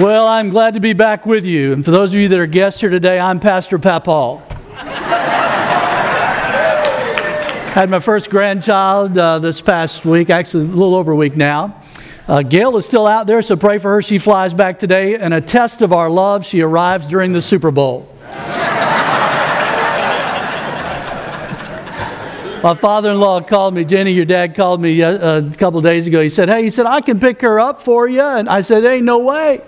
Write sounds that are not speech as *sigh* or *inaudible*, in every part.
Well, I'm glad to be back with you. And for those of you that are guests here today, I'm Pastor Papal. Had my first grandchild uh, this past week, actually a little over a week now. Uh, Gail is still out there, so pray for her. She flies back today. And a test of our love, she arrives during the Super Bowl. My father in law called me, Jenny, your dad called me uh, a couple days ago. He said, Hey, he said, I can pick her up for you. And I said, Hey, no way.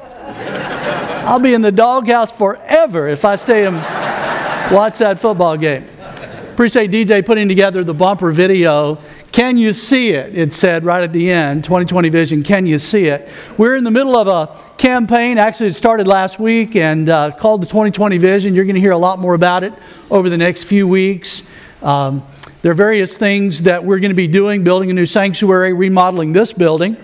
I'll be in the doghouse forever if I stay and watch that football game. Appreciate DJ putting together the bumper video. Can you see it? It said right at the end 2020 Vision, can you see it? We're in the middle of a campaign. Actually, it started last week and uh, called the 2020 Vision. You're going to hear a lot more about it over the next few weeks. Um, there are various things that we're going to be doing building a new sanctuary, remodeling this building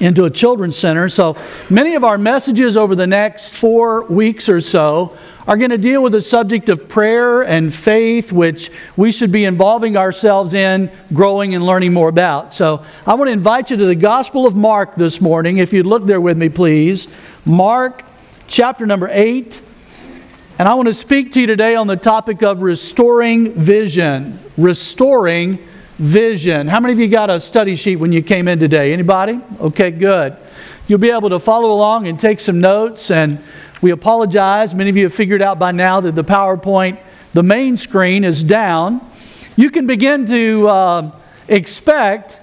into a children's center. So many of our messages over the next four weeks or so are going to deal with the subject of prayer and faith, which we should be involving ourselves in, growing and learning more about. So I want to invite you to the Gospel of Mark this morning. If you'd look there with me, please. Mark chapter number 8. And I want to speak to you today on the topic of restoring vision. Restoring vision. How many of you got a study sheet when you came in today? Anybody? Okay, good. You'll be able to follow along and take some notes. And we apologize. Many of you have figured out by now that the PowerPoint, the main screen, is down. You can begin to uh, expect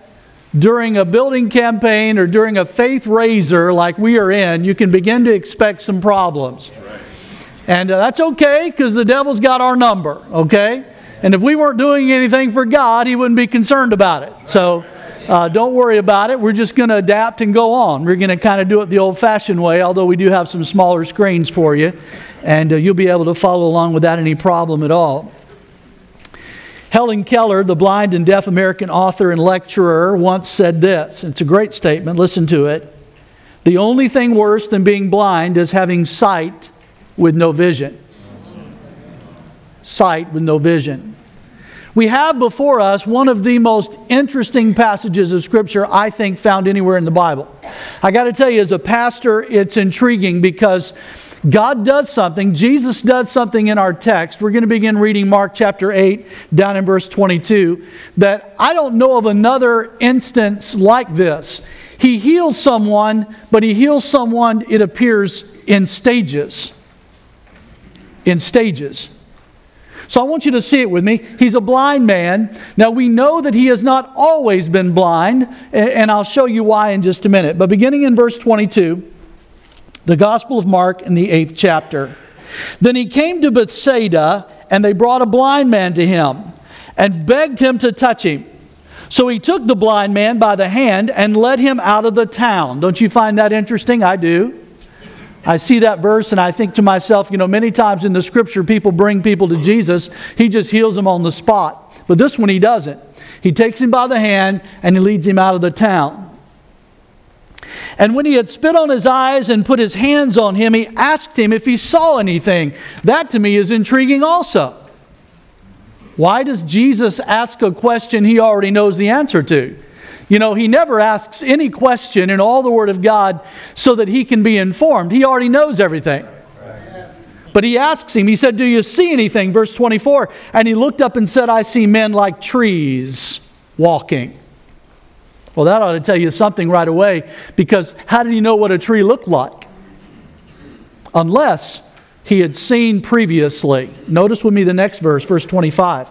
during a building campaign or during a faith raiser like we are in, you can begin to expect some problems. And uh, that's okay because the devil's got our number, okay? And if we weren't doing anything for God, he wouldn't be concerned about it. So uh, don't worry about it. We're just going to adapt and go on. We're going to kind of do it the old fashioned way, although we do have some smaller screens for you. And uh, you'll be able to follow along without any problem at all. Helen Keller, the blind and deaf American author and lecturer, once said this. It's a great statement. Listen to it. The only thing worse than being blind is having sight with no vision. Sight with no vision. We have before us one of the most interesting passages of Scripture I think found anywhere in the Bible. I got to tell you, as a pastor, it's intriguing because God does something, Jesus does something in our text. We're going to begin reading Mark chapter 8, down in verse 22, that I don't know of another instance like this. He heals someone, but he heals someone, it appears, in stages in stages. So I want you to see it with me. He's a blind man. Now we know that he has not always been blind, and I'll show you why in just a minute. But beginning in verse 22, the Gospel of Mark in the eighth chapter. Then he came to Bethsaida, and they brought a blind man to him and begged him to touch him. So he took the blind man by the hand and led him out of the town. Don't you find that interesting? I do. I see that verse and I think to myself, you know, many times in the scripture, people bring people to Jesus. He just heals them on the spot. But this one, he doesn't. He takes him by the hand and he leads him out of the town. And when he had spit on his eyes and put his hands on him, he asked him if he saw anything. That to me is intriguing also. Why does Jesus ask a question he already knows the answer to? You know, he never asks any question in all the Word of God so that he can be informed. He already knows everything. But he asks him, he said, Do you see anything? Verse 24. And he looked up and said, I see men like trees walking. Well, that ought to tell you something right away because how did he know what a tree looked like? Unless he had seen previously. Notice with me the next verse, verse 25.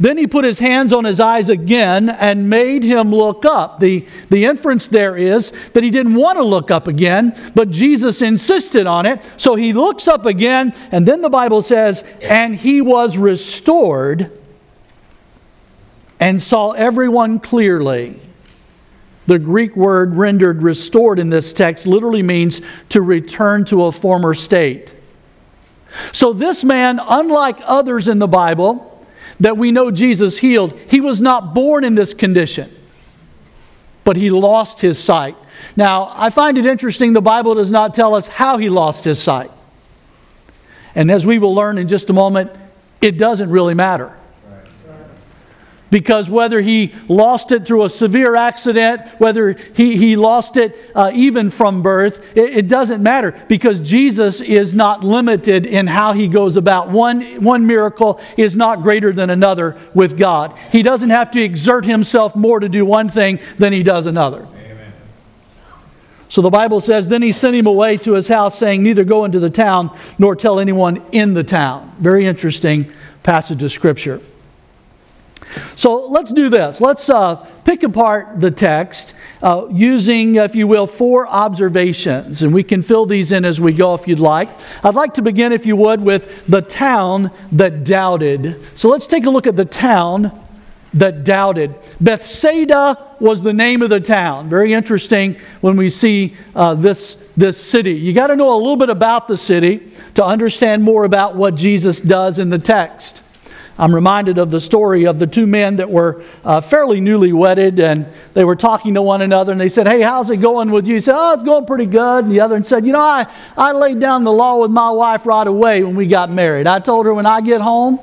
Then he put his hands on his eyes again and made him look up. The, the inference there is that he didn't want to look up again, but Jesus insisted on it. So he looks up again, and then the Bible says, and he was restored and saw everyone clearly. The Greek word rendered restored in this text literally means to return to a former state. So, this man, unlike others in the Bible, that we know Jesus healed, he was not born in this condition, but he lost his sight. Now, I find it interesting the Bible does not tell us how he lost his sight. And as we will learn in just a moment, it doesn't really matter. Because whether he lost it through a severe accident, whether he, he lost it uh, even from birth, it, it, doesn't matter because Jesus is not limited in how he goes about. One, one miracle is not greater than another with God. He doesn't have to exert himself more to do one thing than he does another. So the Bible says, Then he sent him away to his house, saying, Neither go into the town nor tell anyone in the town. Very interesting passage of Scripture. So let's do this. Let's uh, pick apart the text uh, using, if you will, four observations. And we can fill these in as we go if you'd like. I'd like to begin, if you would, with the town that doubted. So let's take a look at the town that doubted. Bethsaida was the name of the town. Very interesting when we see uh, this, this city. You got to know a little bit about the city to understand more about what Jesus does in the text. I'm reminded of the story of the two men that were uh, fairly newly wedded and they were talking to one another and they said, Hey, how's it going with you? He said, Oh, it's going pretty good. And the other said, You know, I, I laid down the law with my wife right away when we got married. I told her when I get home,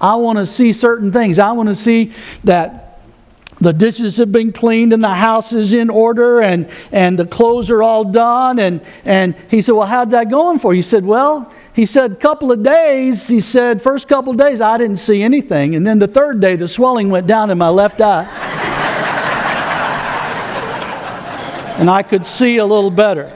I want to see certain things. I want to see that the dishes have been cleaned and the house is in order and, and the clothes are all done. And, and he said, Well, how'd that going for you? He said, Well, he said, couple of days, he said, first couple of days, I didn't see anything. And then the third day, the swelling went down in my left eye. *laughs* and I could see a little better.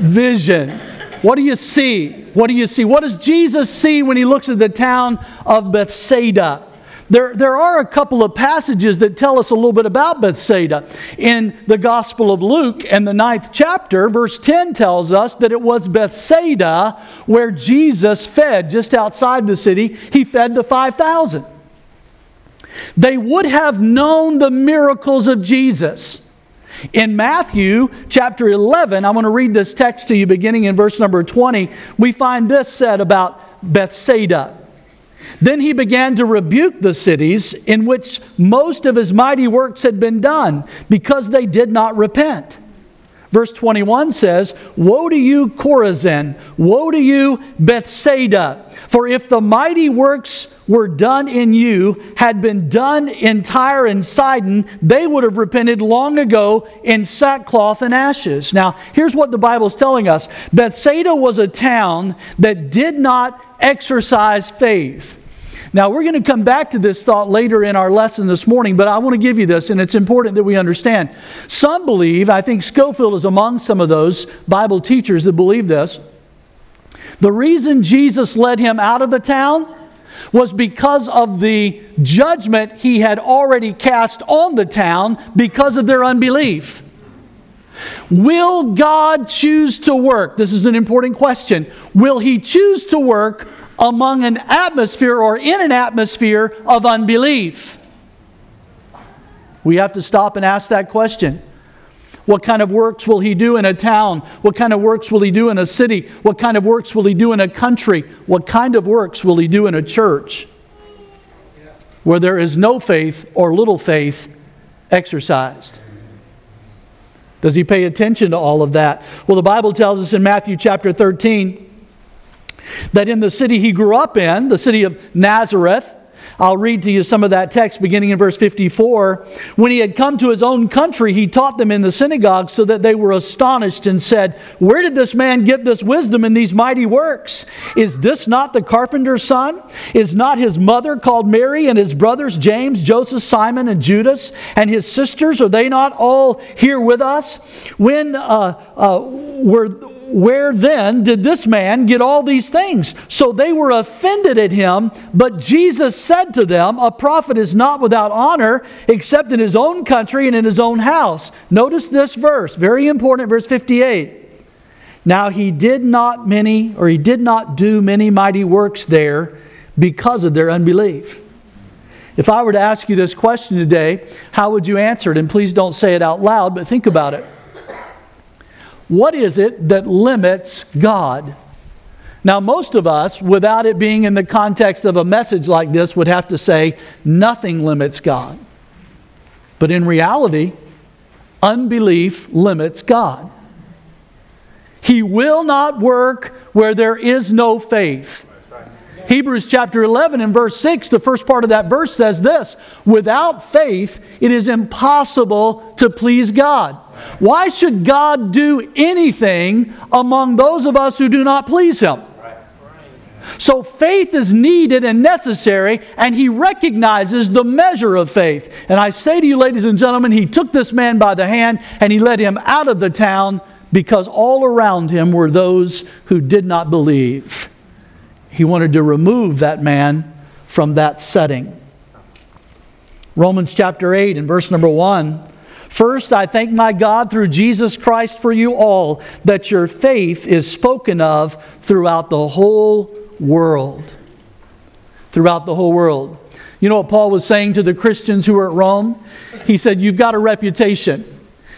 Vision. What do you see? What do you see? What does Jesus see when he looks at the town of Bethsaida? There, there are a couple of passages that tell us a little bit about Bethsaida. In the Gospel of Luke and the ninth chapter, verse 10 tells us that it was Bethsaida where Jesus fed just outside the city. He fed the 5,000. They would have known the miracles of Jesus. In Matthew chapter 11, I'm going to read this text to you beginning in verse number 20. We find this said about Bethsaida. Then he began to rebuke the cities in which most of his mighty works had been done because they did not repent. Verse 21 says, Woe to you, Chorazin! Woe to you, Bethsaida! For if the mighty works were done in you had been done in Tyre and Sidon, they would have repented long ago in sackcloth and ashes. Now, here's what the Bible is telling us Bethsaida was a town that did not exercise faith. Now, we're going to come back to this thought later in our lesson this morning, but I want to give you this, and it's important that we understand. Some believe, I think Scofield is among some of those Bible teachers that believe this. The reason Jesus led him out of the town was because of the judgment he had already cast on the town because of their unbelief. Will God choose to work? This is an important question. Will He choose to work among an atmosphere or in an atmosphere of unbelief? We have to stop and ask that question. What kind of works will he do in a town? What kind of works will he do in a city? What kind of works will he do in a country? What kind of works will he do in a church where there is no faith or little faith exercised? Does he pay attention to all of that? Well, the Bible tells us in Matthew chapter 13 that in the city he grew up in, the city of Nazareth, I'll read to you some of that text beginning in verse 54. When he had come to his own country, he taught them in the synagogue so that they were astonished and said, Where did this man get this wisdom and these mighty works? Is this not the carpenter's son? Is not his mother called Mary and his brothers James, Joseph, Simon, and Judas? And his sisters, are they not all here with us? When uh, uh, were where then did this man get all these things? So they were offended at him, but Jesus said to them, A prophet is not without honor except in his own country and in his own house. Notice this verse, very important, verse 58. Now he did not many, or he did not do many mighty works there because of their unbelief. If I were to ask you this question today, how would you answer it? And please don't say it out loud, but think about it. What is it that limits God? Now, most of us, without it being in the context of a message like this, would have to say, nothing limits God. But in reality, unbelief limits God. He will not work where there is no faith. Hebrews chapter 11 and verse 6, the first part of that verse says this Without faith, it is impossible to please God. Why should God do anything among those of us who do not please Him? So faith is needed and necessary, and he recognizes the measure of faith. And I say to you, ladies and gentlemen, he took this man by the hand and he led him out of the town because all around him were those who did not believe. He wanted to remove that man from that setting. Romans chapter 8 and verse number 1. First, I thank my God through Jesus Christ for you all that your faith is spoken of throughout the whole world. Throughout the whole world. You know what Paul was saying to the Christians who were at Rome? He said, You've got a reputation,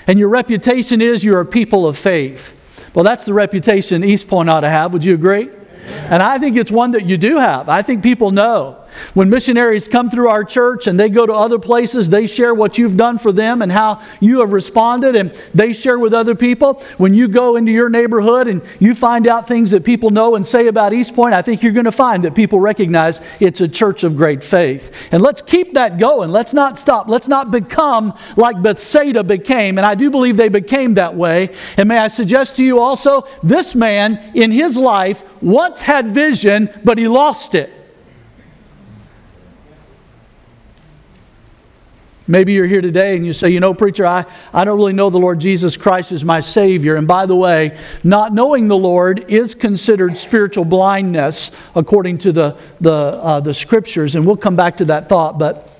and your reputation is you're a people of faith. Well, that's the reputation East Point ought to have. Would you agree? And I think it's one that you do have. I think people know. When missionaries come through our church and they go to other places, they share what you've done for them and how you have responded, and they share with other people. When you go into your neighborhood and you find out things that people know and say about East Point, I think you're going to find that people recognize it's a church of great faith. And let's keep that going. Let's not stop. Let's not become like Bethsaida became. And I do believe they became that way. And may I suggest to you also, this man in his life once had vision, but he lost it. Maybe you're here today and you say, you know, preacher, I, I don't really know the Lord Jesus Christ as my Savior. And by the way, not knowing the Lord is considered spiritual blindness according to the, the, uh, the scriptures. And we'll come back to that thought. But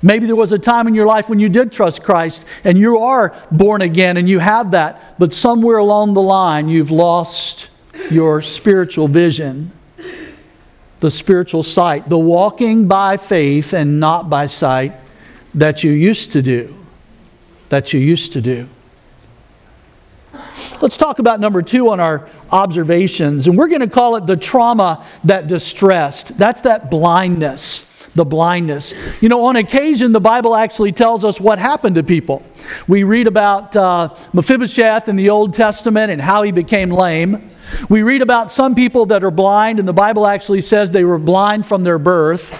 maybe there was a time in your life when you did trust Christ and you are born again and you have that. But somewhere along the line, you've lost your spiritual vision, the spiritual sight, the walking by faith and not by sight that you used to do. That you used to do. Let's talk about number two on our observations, and we're going to call it the trauma that distressed. That's that blindness, the blindness. You know, on occasion, the Bible actually tells us what happened to people. We read about uh, Mephibosheth in the Old Testament and how he became lame. We read about some people that are blind, and the Bible actually says they were blind from their birth.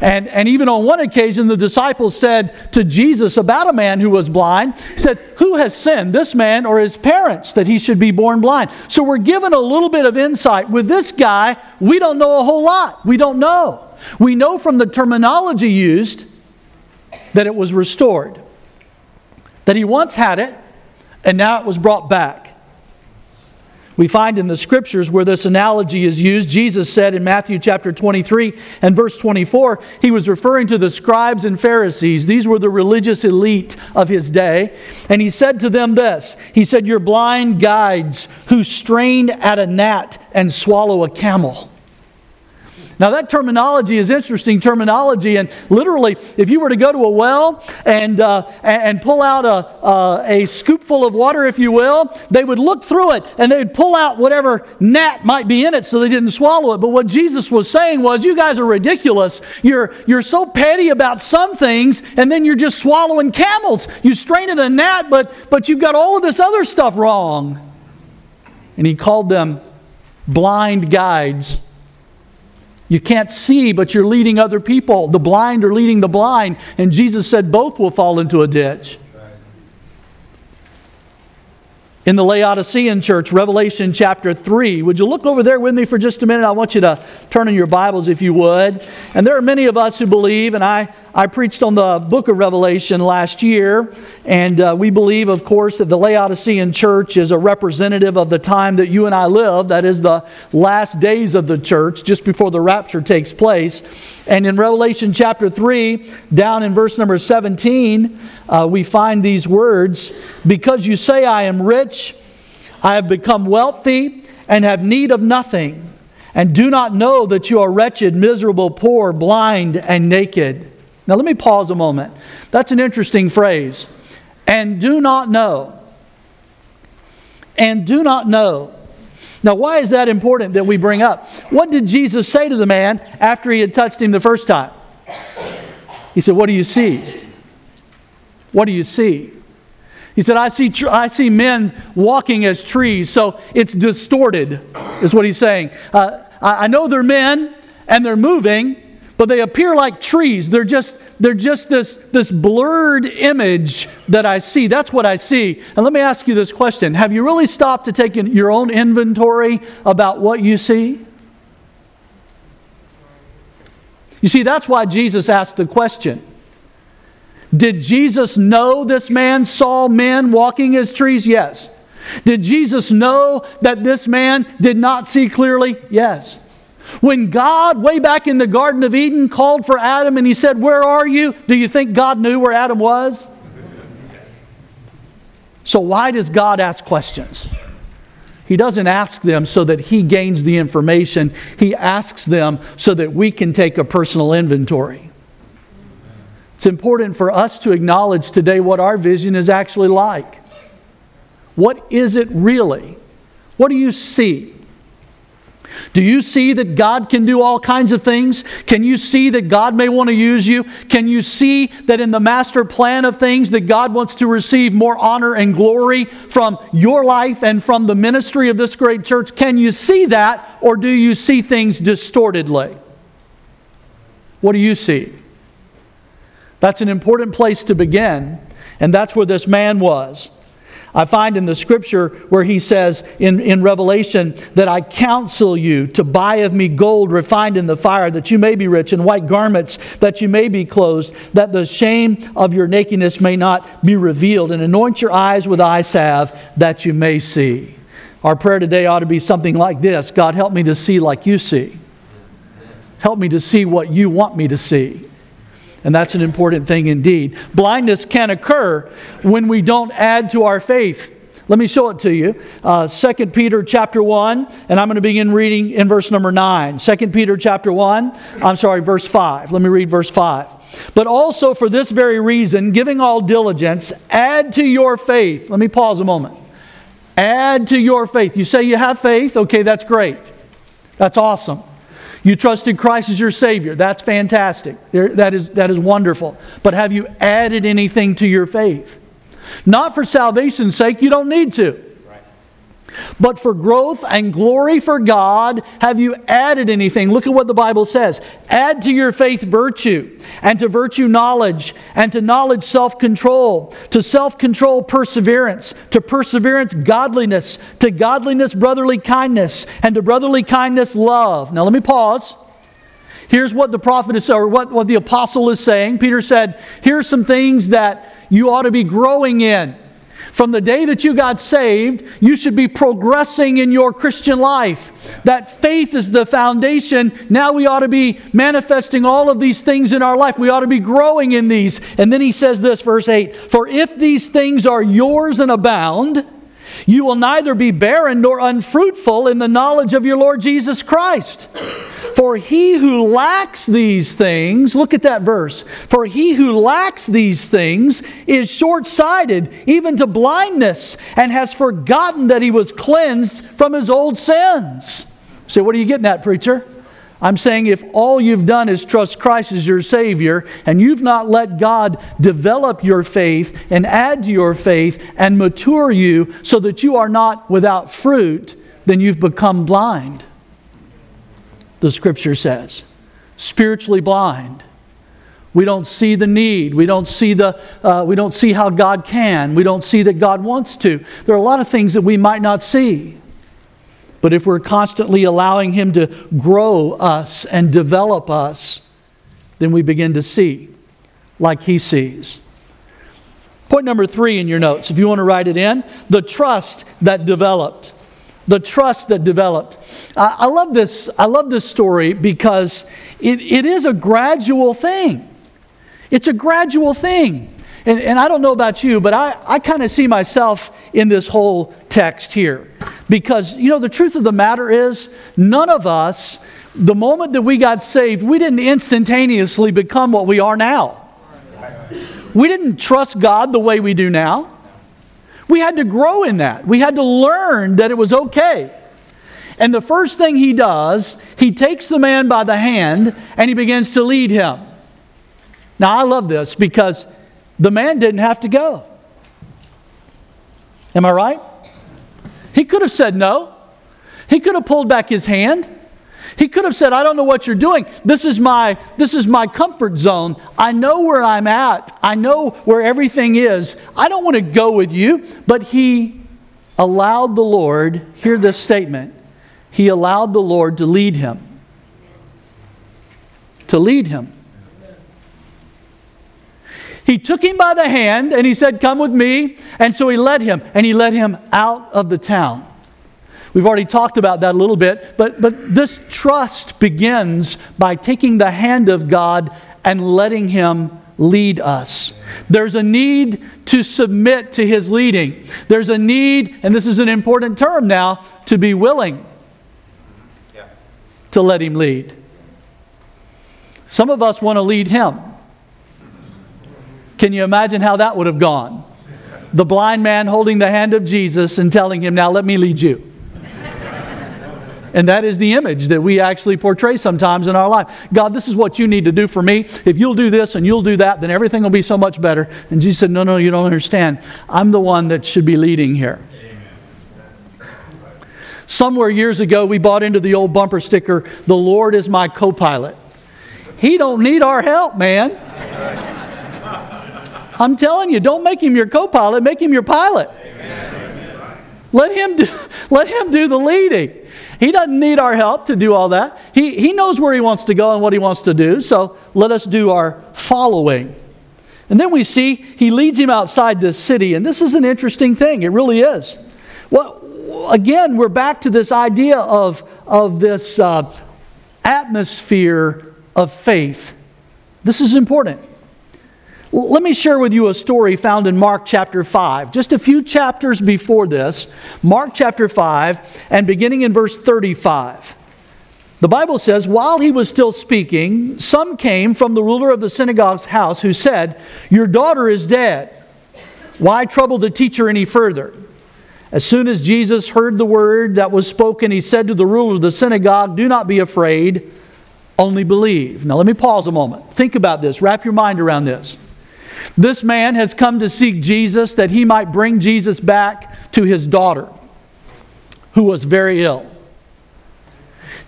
And, and even on one occasion, the disciples said to Jesus about a man who was blind, said, Who has sinned, this man or his parents, that he should be born blind? So we're given a little bit of insight. With this guy, we don't know a whole lot. We don't know. We know from the terminology used that it was restored, that he once had it, and now it was brought back. We find in the scriptures where this analogy is used, Jesus said in Matthew chapter 23 and verse 24, he was referring to the scribes and Pharisees. These were the religious elite of his day. And he said to them this He said, You're blind guides who strain at a gnat and swallow a camel. Now, that terminology is interesting terminology, and literally, if you were to go to a well and, uh, and pull out a, uh, a scoopful of water, if you will, they would look through it and they would pull out whatever gnat might be in it so they didn't swallow it. But what Jesus was saying was, You guys are ridiculous. You're, you're so petty about some things, and then you're just swallowing camels. You strain at a gnat, but, but you've got all of this other stuff wrong. And he called them blind guides you can't see, but you're leading other people. The blind are leading the blind. And Jesus said both will fall into a ditch. In the Laodicean church, Revelation chapter 3. Would you look over there with me for just a minute? I want you to turn in your Bibles if you would. And there are many of us who believe, and I, I preached on the book of Revelation last year, and uh, we believe, of course, that the Laodicean church is a representative of the time that you and I live, that is the last days of the church, just before the rapture takes place. And in Revelation chapter 3, down in verse number 17, uh, we find these words Because you say, I am rich, I have become wealthy, and have need of nothing, and do not know that you are wretched, miserable, poor, blind, and naked. Now, let me pause a moment. That's an interesting phrase. And do not know. And do not know. Now, why is that important that we bring up? What did Jesus say to the man after he had touched him the first time? He said, What do you see? What do you see? He said, I see, I see men walking as trees. So it's distorted, is what he's saying. Uh, I know they're men and they're moving, but they appear like trees. They're just, they're just this, this blurred image that I see. That's what I see. And let me ask you this question Have you really stopped to take in your own inventory about what you see? You see, that's why Jesus asked the question. Did Jesus know this man saw men walking as trees? Yes. Did Jesus know that this man did not see clearly? Yes. When God, way back in the Garden of Eden, called for Adam and he said, Where are you? Do you think God knew where Adam was? So, why does God ask questions? He doesn't ask them so that he gains the information, he asks them so that we can take a personal inventory. It's important for us to acknowledge today what our vision is actually like. What is it really? What do you see? Do you see that God can do all kinds of things? Can you see that God may want to use you? Can you see that in the master plan of things that God wants to receive more honor and glory from your life and from the ministry of this great church? Can you see that or do you see things distortedly? What do you see? That's an important place to begin, and that's where this man was. I find in the scripture where he says in, in Revelation that I counsel you to buy of me gold refined in the fire, that you may be rich, and white garments, that you may be clothed, that the shame of your nakedness may not be revealed, and anoint your eyes with eye salve, that you may see. Our prayer today ought to be something like this God, help me to see like you see. Help me to see what you want me to see. And that's an important thing indeed. Blindness can occur when we don't add to our faith. Let me show it to you. Uh, 2 Peter chapter 1, and I'm going to begin reading in verse number 9. 2 Peter chapter 1, I'm sorry, verse 5. Let me read verse 5. But also for this very reason, giving all diligence, add to your faith. Let me pause a moment. Add to your faith. You say you have faith, okay, that's great. That's awesome. You trusted Christ as your Savior. That's fantastic. That is, that is wonderful. But have you added anything to your faith? Not for salvation's sake, you don't need to. But for growth and glory for God, have you added anything? Look at what the Bible says. Add to your faith virtue, and to virtue knowledge, and to knowledge self control, to self control perseverance, to perseverance godliness, to godliness brotherly kindness, and to brotherly kindness love. Now let me pause. Here's what the prophet is, saying or what, what the apostle is saying. Peter said, Here's some things that you ought to be growing in. From the day that you got saved, you should be progressing in your Christian life. That faith is the foundation. Now we ought to be manifesting all of these things in our life. We ought to be growing in these. And then he says this, verse 8 For if these things are yours and abound, you will neither be barren nor unfruitful in the knowledge of your Lord Jesus Christ. For he who lacks these things, look at that verse. For he who lacks these things is short sighted, even to blindness, and has forgotten that he was cleansed from his old sins. So, what are you getting at, preacher? I'm saying if all you've done is trust Christ as your Savior and you've not let God develop your faith and add to your faith and mature you so that you are not without fruit, then you've become blind the scripture says. Spiritually blind. We don't see the need. We don't see, the, uh, we don't see how God can. We don't see that God wants to. There are a lot of things that we might not see. But if we're constantly allowing Him to grow us and develop us, then we begin to see like He sees. Point number three in your notes, if you want to write it in the trust that developed the trust that developed. I, I, love this. I love this story because it, it is a gradual thing. It's a gradual thing. And, and I don't know about you, but I, I kind of see myself in this whole text here. Because, you know, the truth of the matter is, none of us, the moment that we got saved, we didn't instantaneously become what we are now. We didn't trust God the way we do now. We had to grow in that. We had to learn that it was okay. And the first thing he does, he takes the man by the hand and he begins to lead him. Now, I love this because the man didn't have to go. Am I right? He could have said no. He could have pulled back his hand. He could have said, I don't know what you're doing. This is my this is my comfort zone. I know where I'm at. I know where everything is. I don't want to go with you. But he allowed the Lord, hear this statement. He allowed the Lord to lead him. To lead him. He took him by the hand and he said, Come with me. And so he led him, and he led him out of the town. We've already talked about that a little bit, but, but this trust begins by taking the hand of God and letting Him lead us. There's a need to submit to His leading. There's a need, and this is an important term now, to be willing to let Him lead. Some of us want to lead Him. Can you imagine how that would have gone? The blind man holding the hand of Jesus and telling him, Now let me lead you. And that is the image that we actually portray sometimes in our life. God, this is what you need to do for me. If you'll do this and you'll do that, then everything will be so much better. And Jesus said, No, no, you don't understand. I'm the one that should be leading here. Somewhere years ago, we bought into the old bumper sticker, The Lord is my co pilot. He don't need our help, man. I'm telling you, don't make him your co pilot, make him your pilot. Let him, do, *laughs* let him do the leading. He doesn't need our help to do all that. He, he knows where he wants to go and what he wants to do, so let us do our following. And then we see he leads him outside this city, and this is an interesting thing. It really is. Well, again, we're back to this idea of, of this uh, atmosphere of faith. This is important. Let me share with you a story found in Mark chapter 5. Just a few chapters before this, Mark chapter 5, and beginning in verse 35. The Bible says, While he was still speaking, some came from the ruler of the synagogue's house who said, Your daughter is dead. Why trouble the teacher any further? As soon as Jesus heard the word that was spoken, he said to the ruler of the synagogue, Do not be afraid, only believe. Now let me pause a moment. Think about this, wrap your mind around this. This man has come to seek Jesus that he might bring Jesus back to his daughter, who was very ill.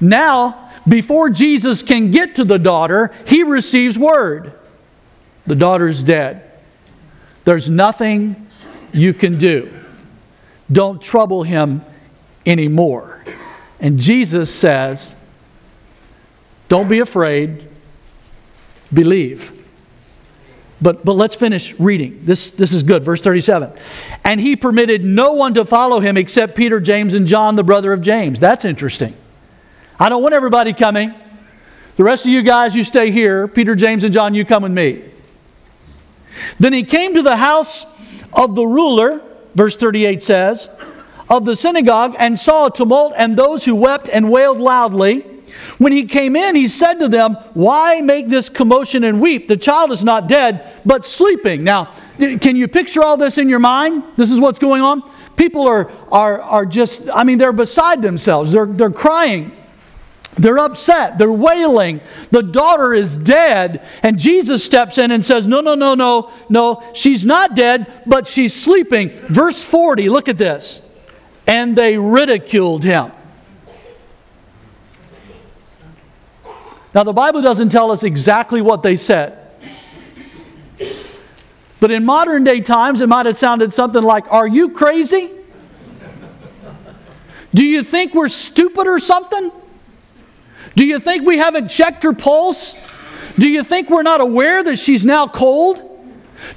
Now, before Jesus can get to the daughter, he receives word the daughter's dead. There's nothing you can do. Don't trouble him anymore. And Jesus says, Don't be afraid, believe. But, but let's finish reading. This, this is good. Verse 37. And he permitted no one to follow him except Peter, James, and John, the brother of James. That's interesting. I don't want everybody coming. The rest of you guys, you stay here. Peter, James, and John, you come with me. Then he came to the house of the ruler, verse 38 says, of the synagogue and saw a tumult and those who wept and wailed loudly. When he came in, he said to them, Why make this commotion and weep? The child is not dead, but sleeping. Now, can you picture all this in your mind? This is what's going on. People are, are, are just, I mean, they're beside themselves. They're, they're crying. They're upset. They're wailing. The daughter is dead. And Jesus steps in and says, No, no, no, no, no. She's not dead, but she's sleeping. Verse 40, look at this. And they ridiculed him. Now, the Bible doesn't tell us exactly what they said. But in modern day times, it might have sounded something like, Are you crazy? Do you think we're stupid or something? Do you think we haven't checked her pulse? Do you think we're not aware that she's now cold?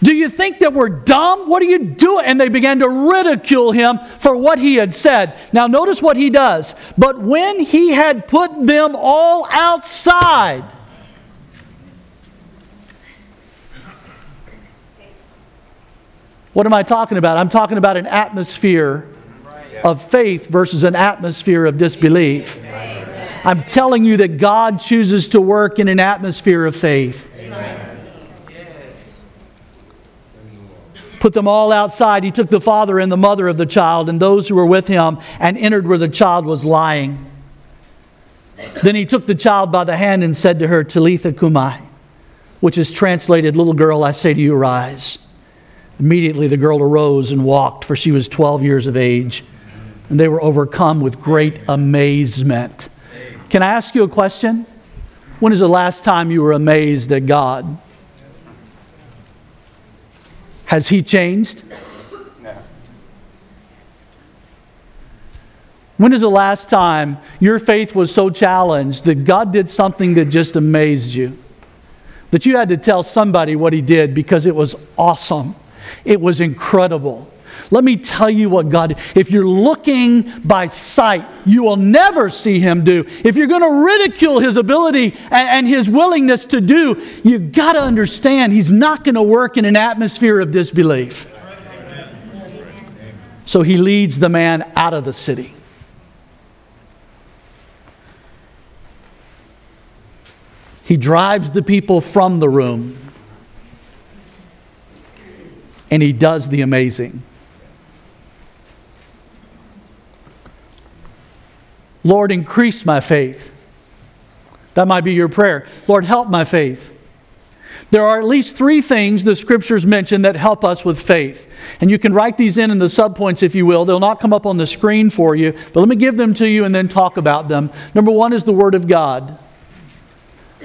Do you think that we're dumb? What are you doing? And they began to ridicule him for what he had said. Now, notice what he does. But when he had put them all outside, what am I talking about? I'm talking about an atmosphere of faith versus an atmosphere of disbelief. I'm telling you that God chooses to work in an atmosphere of faith. Amen. Put them all outside. He took the father and the mother of the child and those who were with him and entered where the child was lying. Then he took the child by the hand and said to her, Talitha cumi, which is translated, Little girl, I say to you, rise. Immediately the girl arose and walked, for she was 12 years of age. And they were overcome with great amazement. Can I ask you a question? When is the last time you were amazed at God? Has He changed? No. When is the last time your faith was so challenged that God did something that just amazed you? That you had to tell somebody what He did because it was awesome, it was incredible. Let me tell you what God, if you're looking by sight, you will never see Him do. If you're going to ridicule His ability and, and His willingness to do, you've got to understand He's not going to work in an atmosphere of disbelief. So He leads the man out of the city. He drives the people from the room. And he does the amazing. Lord, increase my faith. That might be your prayer. Lord, help my faith. There are at least three things the scriptures mention that help us with faith. And you can write these in in the subpoints if you will. They'll not come up on the screen for you, but let me give them to you and then talk about them. Number one is the Word of God,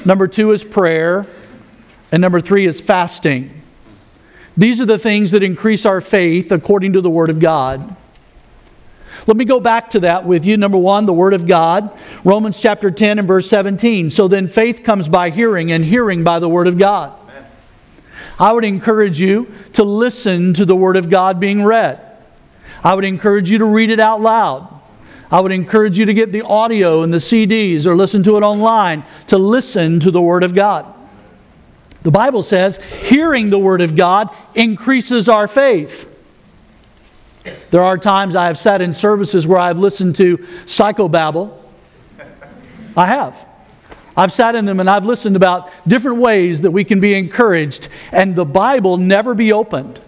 number two is prayer, and number three is fasting. These are the things that increase our faith according to the Word of God. Let me go back to that with you. Number one, the Word of God. Romans chapter 10 and verse 17. So then faith comes by hearing, and hearing by the Word of God. I would encourage you to listen to the Word of God being read. I would encourage you to read it out loud. I would encourage you to get the audio and the CDs or listen to it online to listen to the Word of God. The Bible says hearing the Word of God increases our faith. There are times I have sat in services where I've listened to psychobabble. I have. I've sat in them and I've listened about different ways that we can be encouraged, and the Bible never be opened.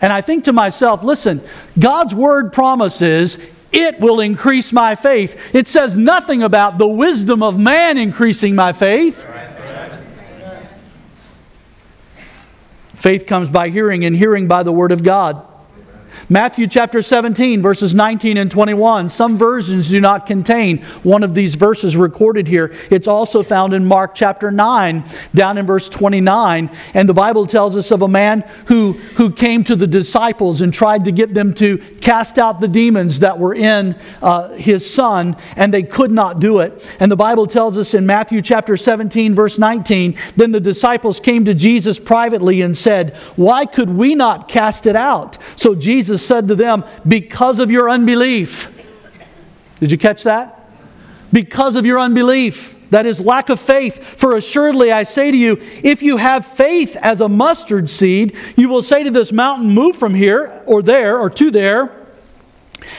And I think to myself, listen, God's word promises it will increase my faith. It says nothing about the wisdom of man increasing my faith. Faith comes by hearing, and hearing by the word of God. Matthew chapter 17, verses 19 and 21. Some versions do not contain one of these verses recorded here. It's also found in Mark chapter 9, down in verse 29. And the Bible tells us of a man who, who came to the disciples and tried to get them to cast out the demons that were in uh, his son, and they could not do it. And the Bible tells us in Matthew chapter 17, verse 19, then the disciples came to Jesus privately and said, Why could we not cast it out? So Jesus said to them, Because of your unbelief. Did you catch that? Because of your unbelief. That is lack of faith. For assuredly I say to you, if you have faith as a mustard seed, you will say to this mountain, Move from here or there or to there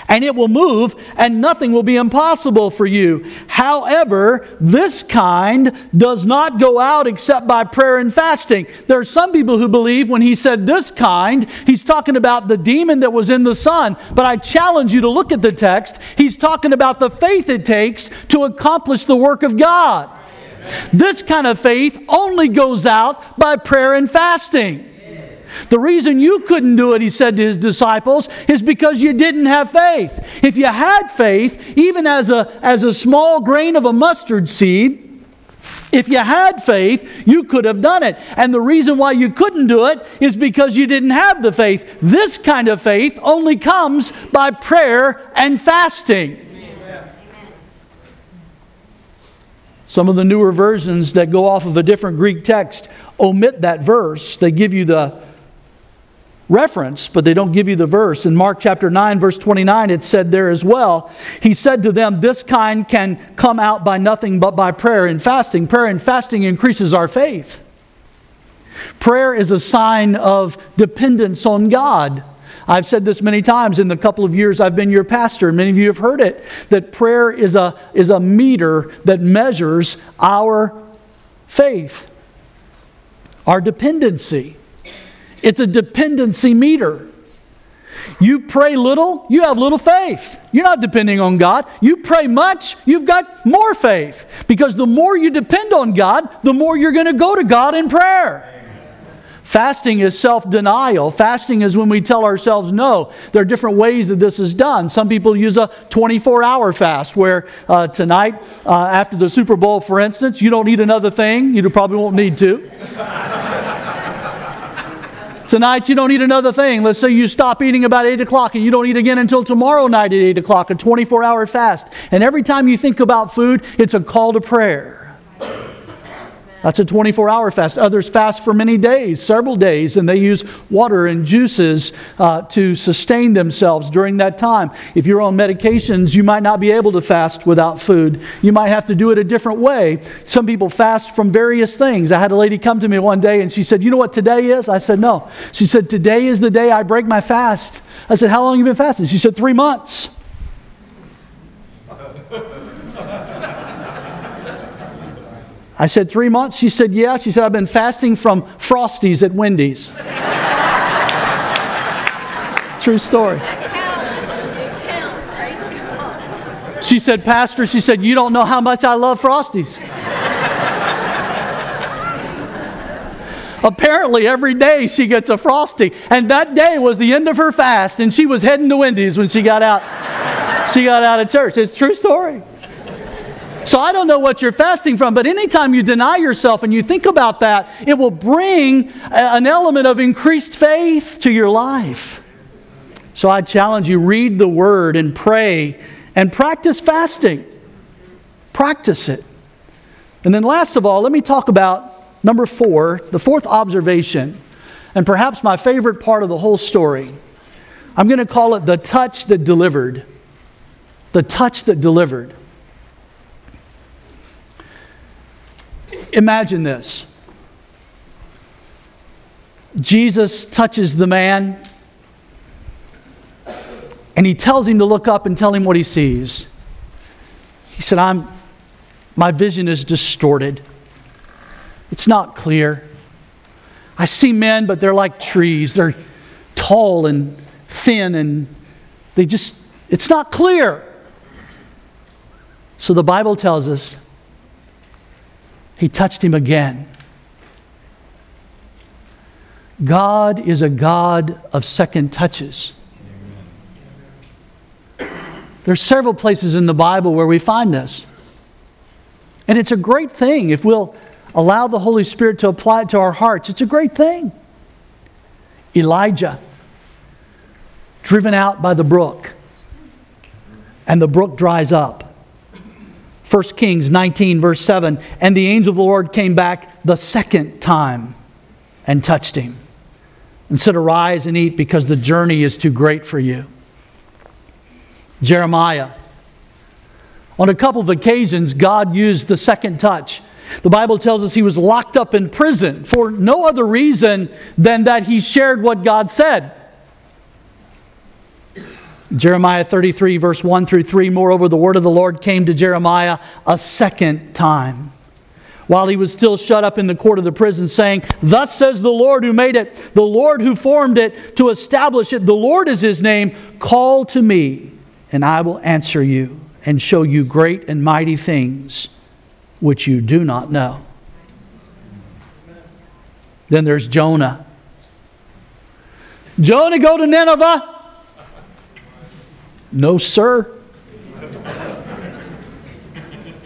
and it will move, and nothing will be impossible for you. However, this kind does not go out except by prayer and fasting. There are some people who believe when he said this kind, he's talking about the demon that was in the son. But I challenge you to look at the text. He's talking about the faith it takes to accomplish the work of God. This kind of faith only goes out by prayer and fasting. The reason you couldn't do it, he said to his disciples, is because you didn't have faith. If you had faith, even as a, as a small grain of a mustard seed, if you had faith, you could have done it. And the reason why you couldn't do it is because you didn't have the faith. This kind of faith only comes by prayer and fasting. Some of the newer versions that go off of a different Greek text omit that verse. They give you the reference, but they don't give you the verse. In Mark chapter 9, verse 29, it said there as well, He said to them, This kind can come out by nothing but by prayer and fasting. Prayer and fasting increases our faith. Prayer is a sign of dependence on God. I've said this many times in the couple of years I've been your pastor, many of you have heard it, that prayer is a, is a meter that measures our faith, our dependency. It's a dependency meter. You pray little, you have little faith. You're not depending on God. You pray much, you've got more faith. Because the more you depend on God, the more you're going to go to God in prayer. Fasting is self denial. Fasting is when we tell ourselves no. There are different ways that this is done. Some people use a 24 hour fast where uh, tonight, uh, after the Super Bowl, for instance, you don't eat another thing. You probably won't need to. Tonight, you don't eat another thing. Let's say you stop eating about 8 o'clock and you don't eat again until tomorrow night at 8 o'clock, a 24 hour fast. And every time you think about food, it's a call to prayer. That's a 24 hour fast. Others fast for many days, several days, and they use water and juices uh, to sustain themselves during that time. If you're on medications, you might not be able to fast without food. You might have to do it a different way. Some people fast from various things. I had a lady come to me one day and she said, You know what today is? I said, No. She said, Today is the day I break my fast. I said, How long have you been fasting? She said, Three months. I said, Three months? She said, Yeah. She said, I've been fasting from Frosties at Wendy's. *laughs* True story. She said, Pastor, she said, You don't know how much I love Frosties. *laughs* Apparently, every day she gets a Frosty. And that day was the end of her fast, and she was heading to Wendy's when she got out. She got out of church. It's true story. So I don't know what you're fasting from, but anytime you deny yourself and you think about that, it will bring an element of increased faith to your life. So I challenge you read the word and pray and practice fasting. Practice it. And then, last of all, let me talk about number four, the fourth observation, and perhaps my favorite part of the whole story. I'm going to call it the touch that delivered. The touch that delivered. Imagine this Jesus touches the man, and he tells him to look up and tell him what he sees. He said, I'm, My vision is distorted, it's not clear. I see men, but they're like trees. They're tall and thin, and they just, it's not clear. So the Bible tells us he touched him again. God is a God of second touches. There's several places in the Bible where we find this. And it's a great thing if we'll allow the Holy Spirit to apply it to our hearts. It's a great thing. Elijah, driven out by the brook, and the brook dries up. 1 Kings 19, verse 7 And the angel of the Lord came back the second time and touched him and said, Arise and eat because the journey is too great for you. Jeremiah. On a couple of occasions, God used the second touch. The Bible tells us he was locked up in prison for no other reason than that he shared what God said. Jeremiah 33, verse 1 through 3 Moreover, the word of the Lord came to Jeremiah a second time while he was still shut up in the court of the prison, saying, Thus says the Lord who made it, the Lord who formed it to establish it, the Lord is his name. Call to me, and I will answer you and show you great and mighty things which you do not know. Then there's Jonah. Jonah, go to Nineveh. No, sir.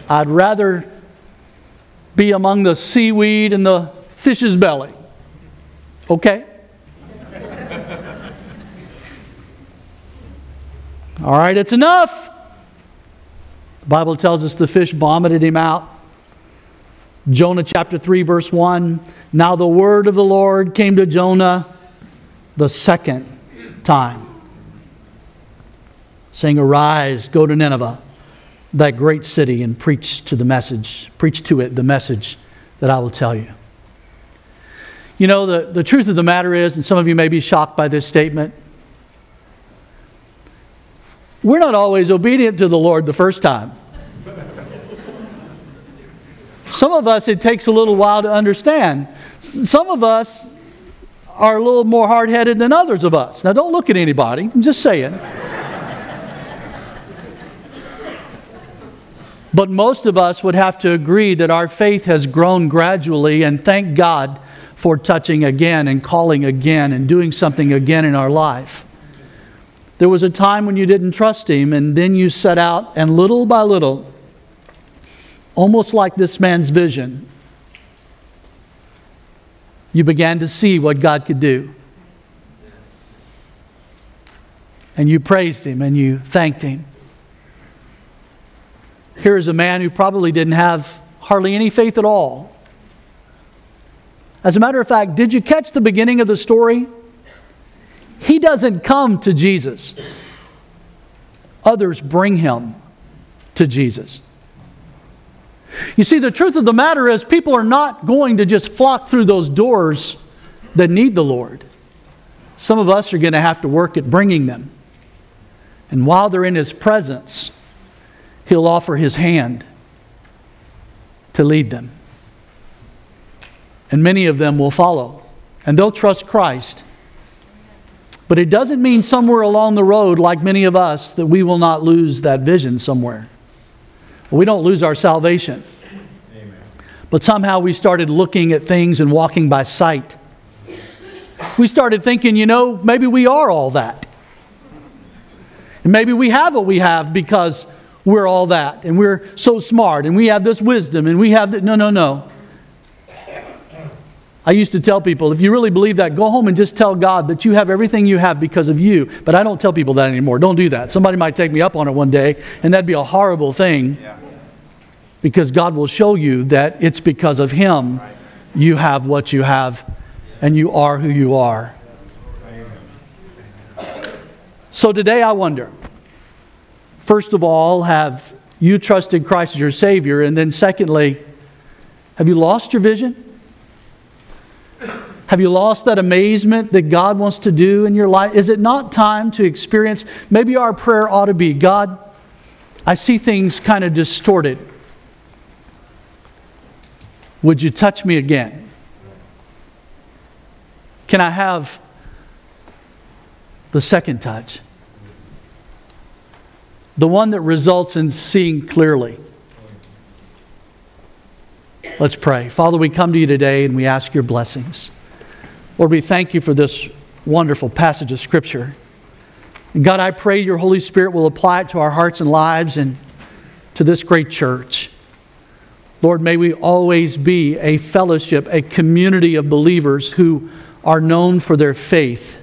I'd rather be among the seaweed and the fish's belly. Okay? All right, it's enough. The Bible tells us the fish vomited him out. Jonah chapter 3, verse 1. Now the word of the Lord came to Jonah the second time saying, Arise, go to Nineveh, that great city, and preach to the message, preach to it the message that I will tell you. You know, the, the truth of the matter is, and some of you may be shocked by this statement, we're not always obedient to the Lord the first time. Some of us, it takes a little while to understand. Some of us are a little more hard headed than others of us. Now, don't look at anybody, I'm just saying. But most of us would have to agree that our faith has grown gradually, and thank God for touching again and calling again and doing something again in our life. There was a time when you didn't trust Him, and then you set out, and little by little, almost like this man's vision, you began to see what God could do. And you praised Him and you thanked Him. Here is a man who probably didn't have hardly any faith at all. As a matter of fact, did you catch the beginning of the story? He doesn't come to Jesus, others bring him to Jesus. You see, the truth of the matter is, people are not going to just flock through those doors that need the Lord. Some of us are going to have to work at bringing them. And while they're in His presence, He'll offer His hand to lead them. And many of them will follow, and they'll trust Christ. But it doesn't mean somewhere along the road, like many of us, that we will not lose that vision somewhere. We don't lose our salvation. Amen. But somehow we started looking at things and walking by sight. We started thinking, you know, maybe we are all that. And maybe we have what we have because we're all that and we're so smart and we have this wisdom and we have that. No, no, no. I used to tell people, if you really believe that, go home and just tell God that you have everything you have because of you. But I don't tell people that anymore. Don't do that. Somebody might take me up on it one day, and that'd be a horrible thing because God will show you that it's because of Him you have what you have and you are who you are. So today I wonder first of all, have you trusted Christ as your Savior? And then secondly, have you lost your vision? Have you lost that amazement that God wants to do in your life? Is it not time to experience? Maybe our prayer ought to be God, I see things kind of distorted. Would you touch me again? Can I have the second touch? The one that results in seeing clearly. Let's pray. Father, we come to you today and we ask your blessings. Lord, we thank you for this wonderful passage of Scripture. And God, I pray your Holy Spirit will apply it to our hearts and lives and to this great church. Lord, may we always be a fellowship, a community of believers who are known for their faith.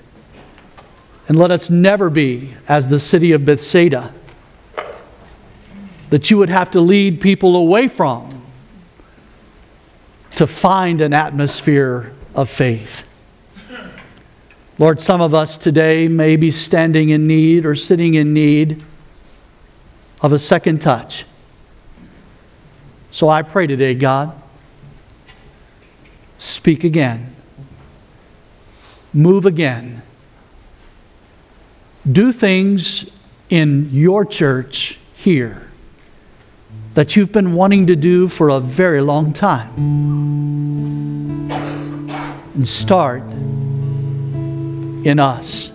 And let us never be as the city of Bethsaida that you would have to lead people away from to find an atmosphere of faith. Lord, some of us today may be standing in need or sitting in need of a second touch. So I pray today, God, speak again, move again, do things in your church here that you've been wanting to do for a very long time. And start in us.